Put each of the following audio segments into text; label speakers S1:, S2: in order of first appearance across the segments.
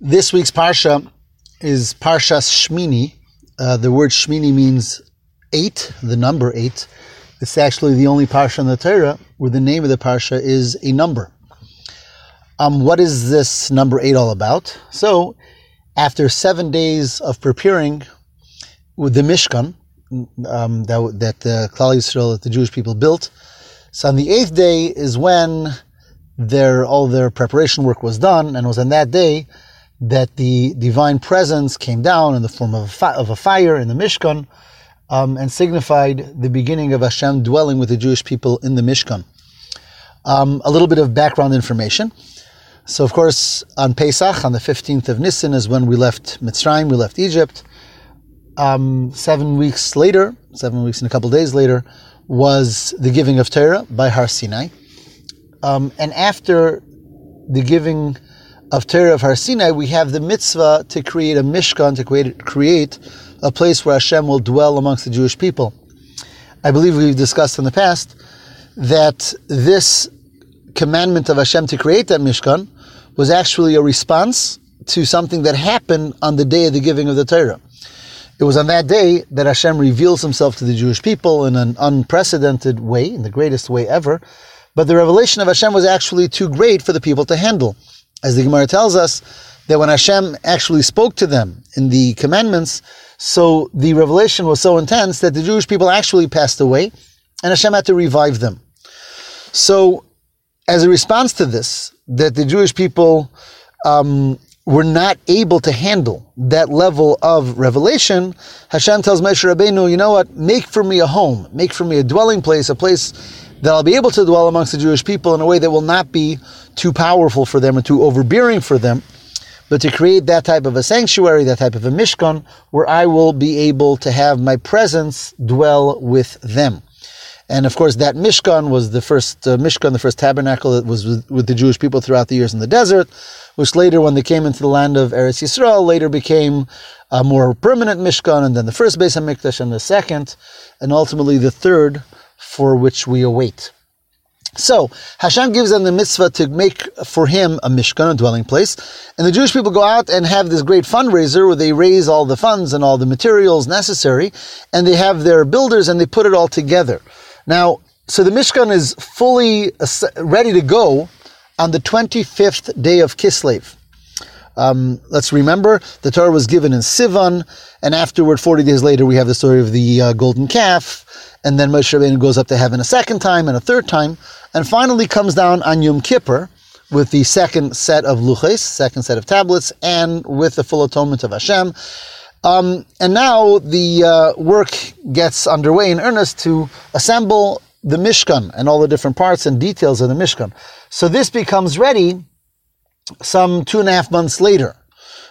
S1: This week's Parsha is Parshas Shmini. Uh, the word Shmini means eight, the number eight. It's actually the only Parsha in the Torah where the name of the Parsha is a number. Um, what is this number eight all about? So, after seven days of preparing with the Mishkan um, that, that the Klal Yisrael, that the Jewish people built, so on the eighth day is when their all their preparation work was done, and it was on that day that the divine presence came down in the form of a, fi- of a fire in the Mishkan um, and signified the beginning of Hashem dwelling with the Jewish people in the Mishkan. Um, a little bit of background information. So, of course, on Pesach, on the 15th of Nisan, is when we left Mitzrayim, we left Egypt. Um, seven weeks later, seven weeks and a couple days later, was the giving of Torah by Har Sinai. Um, and after the giving of Torah of Har Sinai, we have the mitzvah to create a mishkan, to create, create a place where Hashem will dwell amongst the Jewish people. I believe we've discussed in the past that this commandment of Hashem to create that mishkan was actually a response to something that happened on the day of the giving of the Torah. It was on that day that Hashem reveals himself to the Jewish people in an unprecedented way, in the greatest way ever. But the revelation of Hashem was actually too great for the people to handle as the Gemara tells us, that when Hashem actually spoke to them in the commandments, so the revelation was so intense that the Jewish people actually passed away, and Hashem had to revive them. So, as a response to this, that the Jewish people um, were not able to handle that level of revelation, Hashem tells Moshe Rabbeinu, you know what, make for me a home, make for me a dwelling place, a place that I'll be able to dwell amongst the Jewish people in a way that will not be too powerful for them and too overbearing for them, but to create that type of a sanctuary, that type of a mishkan, where I will be able to have my presence dwell with them. And of course, that Mishkan was the first uh, Mishkan, the first tabernacle that was with, with, the Jewish people throughout the years in the desert, which later, when they came into the land of Eretz Yisrael, later became a more permanent Mishkan, and then the first Beis Hamikdash, and the second, and ultimately the third, for which we await. So Hashem gives them the mitzvah to make for him a mishkan, a dwelling place, and the Jewish people go out and have this great fundraiser where they raise all the funds and all the materials necessary, and they have their builders and they put it all together. Now, so the mishkan is fully ready to go on the 25th day of Kislev. Um, let's remember the Torah was given in Sivan, and afterward, 40 days later, we have the story of the uh, golden calf, and then Moshe Rabbeinu goes up to heaven a second time and a third time, and finally comes down on Yom Kippur with the second set of luches, second set of tablets, and with the full atonement of Hashem. Um, and now the uh, work gets underway in earnest to assemble the Mishkan and all the different parts and details of the Mishkan. So this becomes ready some two and a half months later,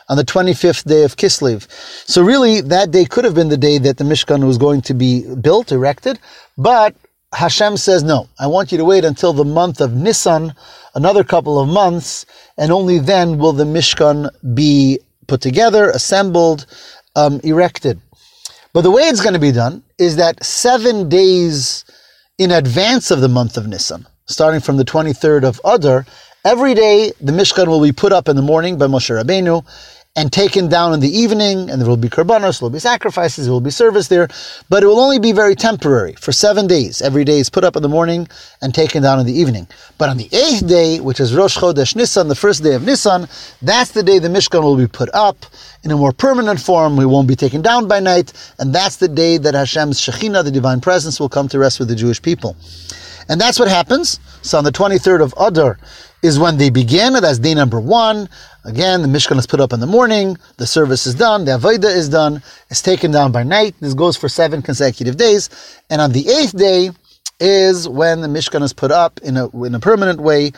S1: on the 25th day of Kislev. So really, that day could have been the day that the Mishkan was going to be built, erected, but Hashem says, no, I want you to wait until the month of Nisan, another couple of months, and only then will the Mishkan be put together, assembled, um, erected. But the way it's going to be done is that seven days in advance of the month of Nisan, starting from the 23rd of Adar, Every day, the Mishkan will be put up in the morning by Moshe Rabbeinu and taken down in the evening, and there will be korbanos, there will be sacrifices, there will be service there, but it will only be very temporary for seven days. Every day is put up in the morning and taken down in the evening. But on the eighth day, which is Rosh Chodesh Nisan, the first day of Nisan, that's the day the Mishkan will be put up in a more permanent form. We won't be taken down by night, and that's the day that Hashem's Shekhinah, the divine presence, will come to rest with the Jewish people. And that's what happens. So on the 23rd of Adar, is when they begin. That's day number one. Again, the Mishkan is put up in the morning, the service is done, the Avodah is done, it's taken down by night. This goes for seven consecutive days. And on the eighth day is when the Mishkan is put up in a, in a permanent way,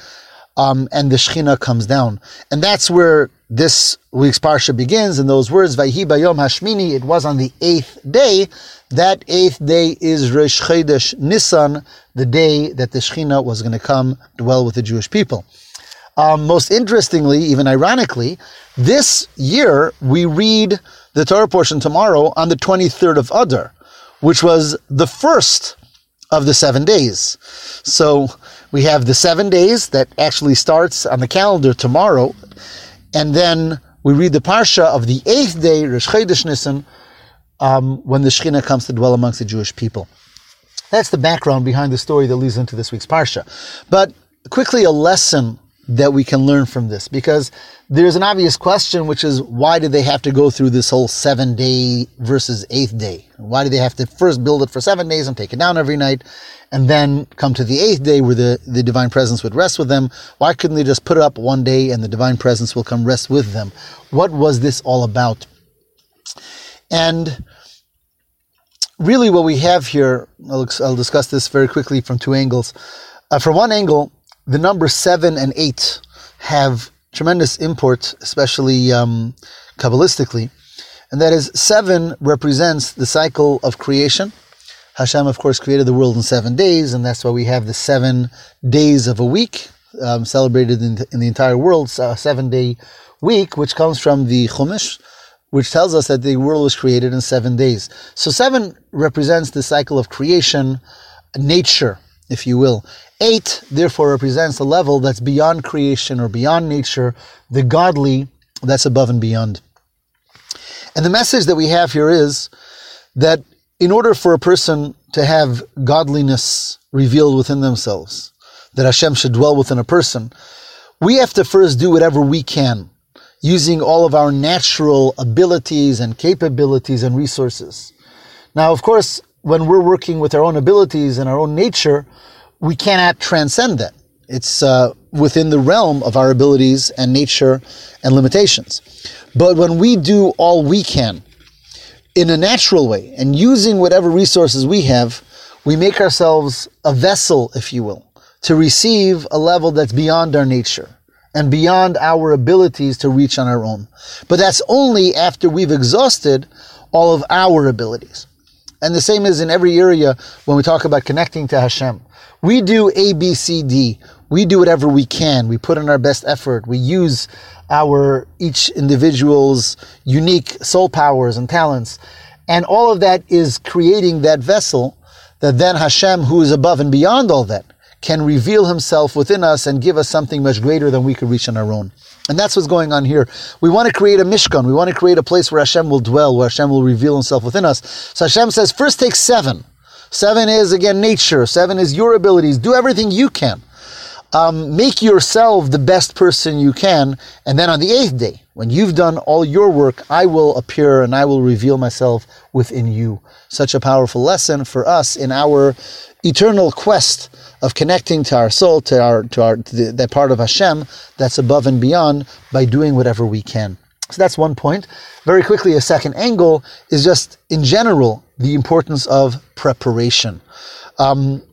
S1: um, and the Shechina comes down. And that's where this week's Parsha begins in those words, Vayhi Bayom Hashmini, it was on the eighth day. That eighth day is Rosh Chodesh Nisan, the day that the Shechina was going to come dwell with the Jewish people. Um, most interestingly, even ironically, this year we read the Torah portion tomorrow on the 23rd of Adar, which was the first of the seven days. So we have the seven days that actually starts on the calendar tomorrow, and then we read the parsha of the eighth day, Rosh Chodesh Nisan, um, when the Shekhinah comes to dwell amongst the Jewish people. That's the background behind the story that leads into this week's parsha. But quickly, a lesson that we can learn from this, because there's an obvious question, which is why did they have to go through this whole seven day versus eighth day? Why did they have to first build it for seven days and take it down every night, and then come to the eighth day where the, the divine presence would rest with them? Why couldn't they just put it up one day and the divine presence will come rest with them? What was this all about? And really, what we have here, I'll, I'll discuss this very quickly from two angles. Uh, from one angle, the numbers seven and eight have tremendous import, especially um, Kabbalistically. And that is, seven represents the cycle of creation. Hashem, of course, created the world in seven days, and that's why we have the seven days of a week um, celebrated in, in, the entire world, a seven day week, which comes from the Chumash, which tells us that the world was created in seven days. So seven represents the cycle of creation, nature, if you will. Eight, therefore, represents a level that's beyond creation or beyond nature, the godly that's above and beyond. And the message that we have here is that in order for a person to have godliness revealed within themselves, that Hashem should dwell within a person, we have to first do whatever we can using all of our natural abilities and capabilities and resources. Now, of course, when we're working with our own abilities and our own nature, we cannot transcend that. It's uh, within the realm of our abilities and nature and limitations. But when we do all we can in a natural way and using whatever resources we have, we make ourselves a vessel, if you will, to receive a level that's beyond our nature and beyond our abilities to reach on our own. But that's only after we've exhausted all of our abilities. And the same is in every area when we talk about connecting to Hashem. We do A, B, C, D. We do whatever we can. We put in our best effort. We use our each individual's unique soul powers and talents. And all of that is creating that vessel that then Hashem, who is above and beyond all that, can reveal himself within us and give us something much greater than we could reach on our own. And that's what's going on here. We want to create a Mishkan. We want to create a place where Hashem will dwell, where Hashem will reveal himself within us. So Hashem says, first take seven. Seven is, again, nature. Seven is your abilities. Do everything you can. Um, make yourself the best person you can. And then on the eighth day, when you've done all your work, I will appear and I will reveal myself within you. Such a powerful lesson for us in our eternal quest of connecting to our soul, to our to our to the, that part of Hashem that's above and beyond by doing whatever we can. So that's one point. Very quickly, a second angle is just in general the importance of preparation. Um,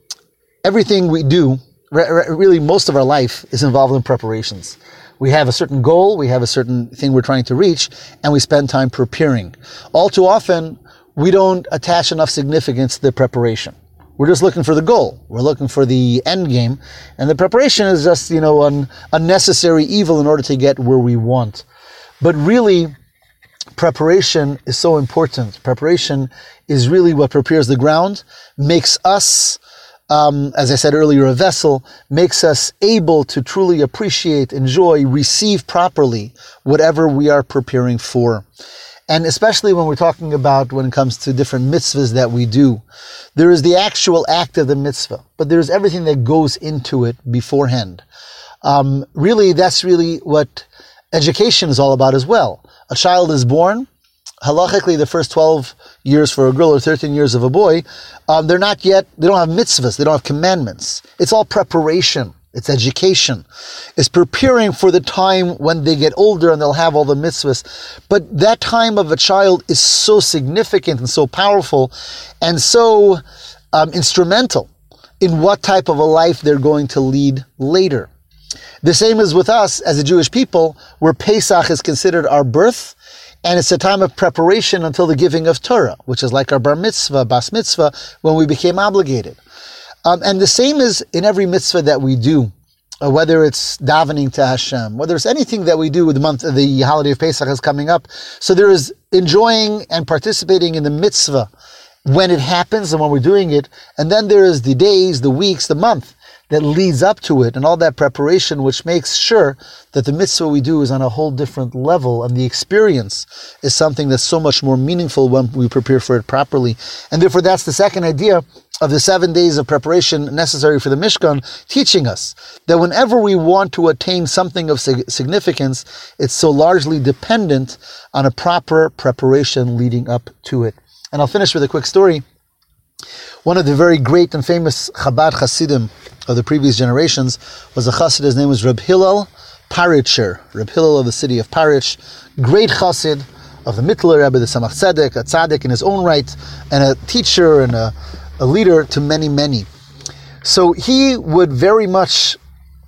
S1: everything we do, really most of our life, is involved in preparations. We have a certain goal, we have a certain thing we're trying to reach, and we spend time preparing. All too often, we don't attach enough significance to the preparation. We're just looking for the goal. We're looking for the end game. And the preparation is just, you know, an unnecessary evil in order to get where we want. But really, preparation is so important. Preparation is really what prepares the ground, makes us, um, as I said earlier, a vessel, makes us able to truly appreciate, enjoy, receive properly whatever we are preparing for. And especially when we're talking about when it comes to different mitzvahs that we do, there is the actual act of the mitzvah, but there's everything that goes into it beforehand. Um, really, that's really what education is all about as well. A child is born, halachically, the first 12 years for a girl or 13 years of a boy, um, they're not yet, they don't have mitzvahs, they don't have commandments. It's all preparation. It's education. It's preparing for the time when they get older and they'll have all the mitzvahs. But that time of a child is so significant and so powerful and so um, instrumental in what type of a life they're going to lead later. The same is with us as a Jewish people, where Pesach is considered our birth, and it's a time of preparation until the giving of Torah, which is like our bar mitzvah, bas mitzvah, when we became obligated. Um, and the same is in every mitzvah that we do, uh, whether it's davening to Hashem, whether it's anything that we do with the month, the holiday of Pesach is coming up. So there is enjoying and participating in the mitzvah when it happens and when we're doing it. And then there is the days, the weeks, the month that leads up to it and all that preparation, which makes sure that the mitzvah we do is on a whole different level and the experience is something that's so much more meaningful when we prepare for it properly. And therefore, that's the second idea of the seven days of preparation necessary for the Mishkan, teaching us that whenever we want to attain something of significance, it's so largely dependent on a proper preparation leading up to it. And I'll finish with a quick story. One of the very great and famous Chabad Hasidim of the previous generations was a Chassid. His name was Reb Hillel Paritcher, Reb Hillel of the city of Paritch, great Chassid of the Mittler Rebbe, the Tzemach Tzedek, a tzaddik in his own right, and a teacher and a, a leader to many, many. So he would very much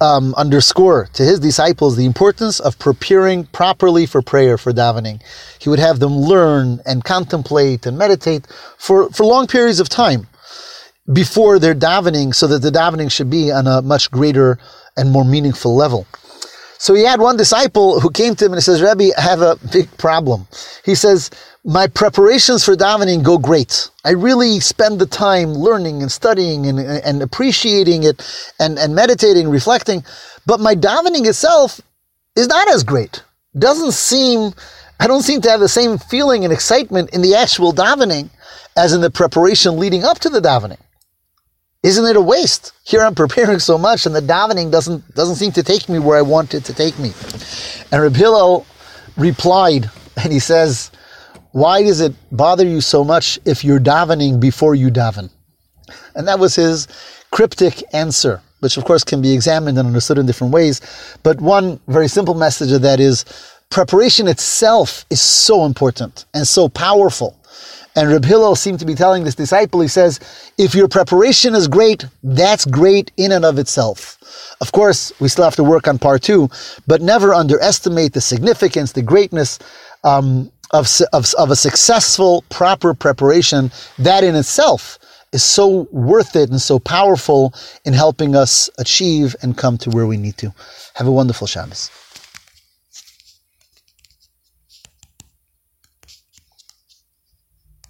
S1: um, underscore to his disciples the importance of preparing properly for prayer, for davening. He would have them learn and contemplate and meditate for, for long periods of time before their davening so that the davening should be on a much greater and more meaningful level. So he had one disciple who came to him and he says, Rabbi, I have a big problem. He says, my preparations for davening go great. I really spend the time learning and studying and, and appreciating it and, and meditating, reflecting. But my davening itself is not as great. Doesn't seem, I don't seem to have the same feeling and excitement in the actual davening as in the preparation leading up to the davening. Isn't it a waste? Here I'm preparing so much, and the davening doesn't doesn't seem to take me where I want it to take me. And Reb Hillel replied, and he says, "Why does it bother you so much if you're davening before you daven?" And that was his cryptic answer, which of course can be examined and understood in different ways. But one very simple message of that is preparation itself is so important and so powerful and Reb Hillel seemed to be telling this disciple, he says, if your preparation is great, that's great in and of itself. Of course, we still have to work on part two, but never underestimate the significance, the greatness um, of, of, of a successful, proper preparation. That in itself is so worth it and so powerful in helping us achieve and come to where we need to. Have a wonderful Shabbos.